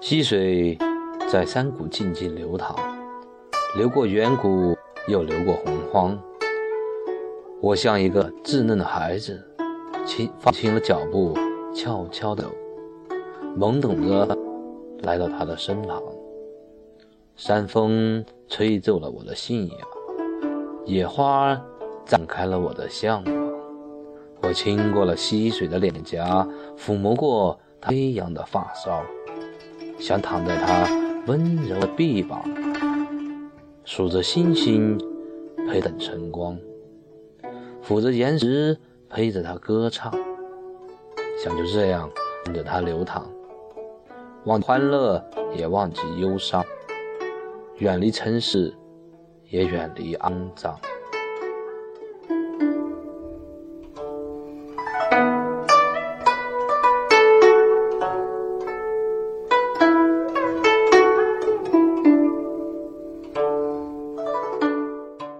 溪水在山谷静静流淌，流过远古，又流过洪荒。我像一个稚嫩的孩子，轻放轻了脚步，悄悄地懵懂着来到他的身旁。山风吹皱了我的信仰，野花绽开了我的向往。我亲过了溪水的脸颊，抚摸过飞扬的发梢，想躺在他温柔的臂膀，数着星星，陪等晨光。抚着岩石，陪着他歌唱，想就这样跟着他流淌，忘欢乐也忘记忧伤，远离城市，也远离肮脏。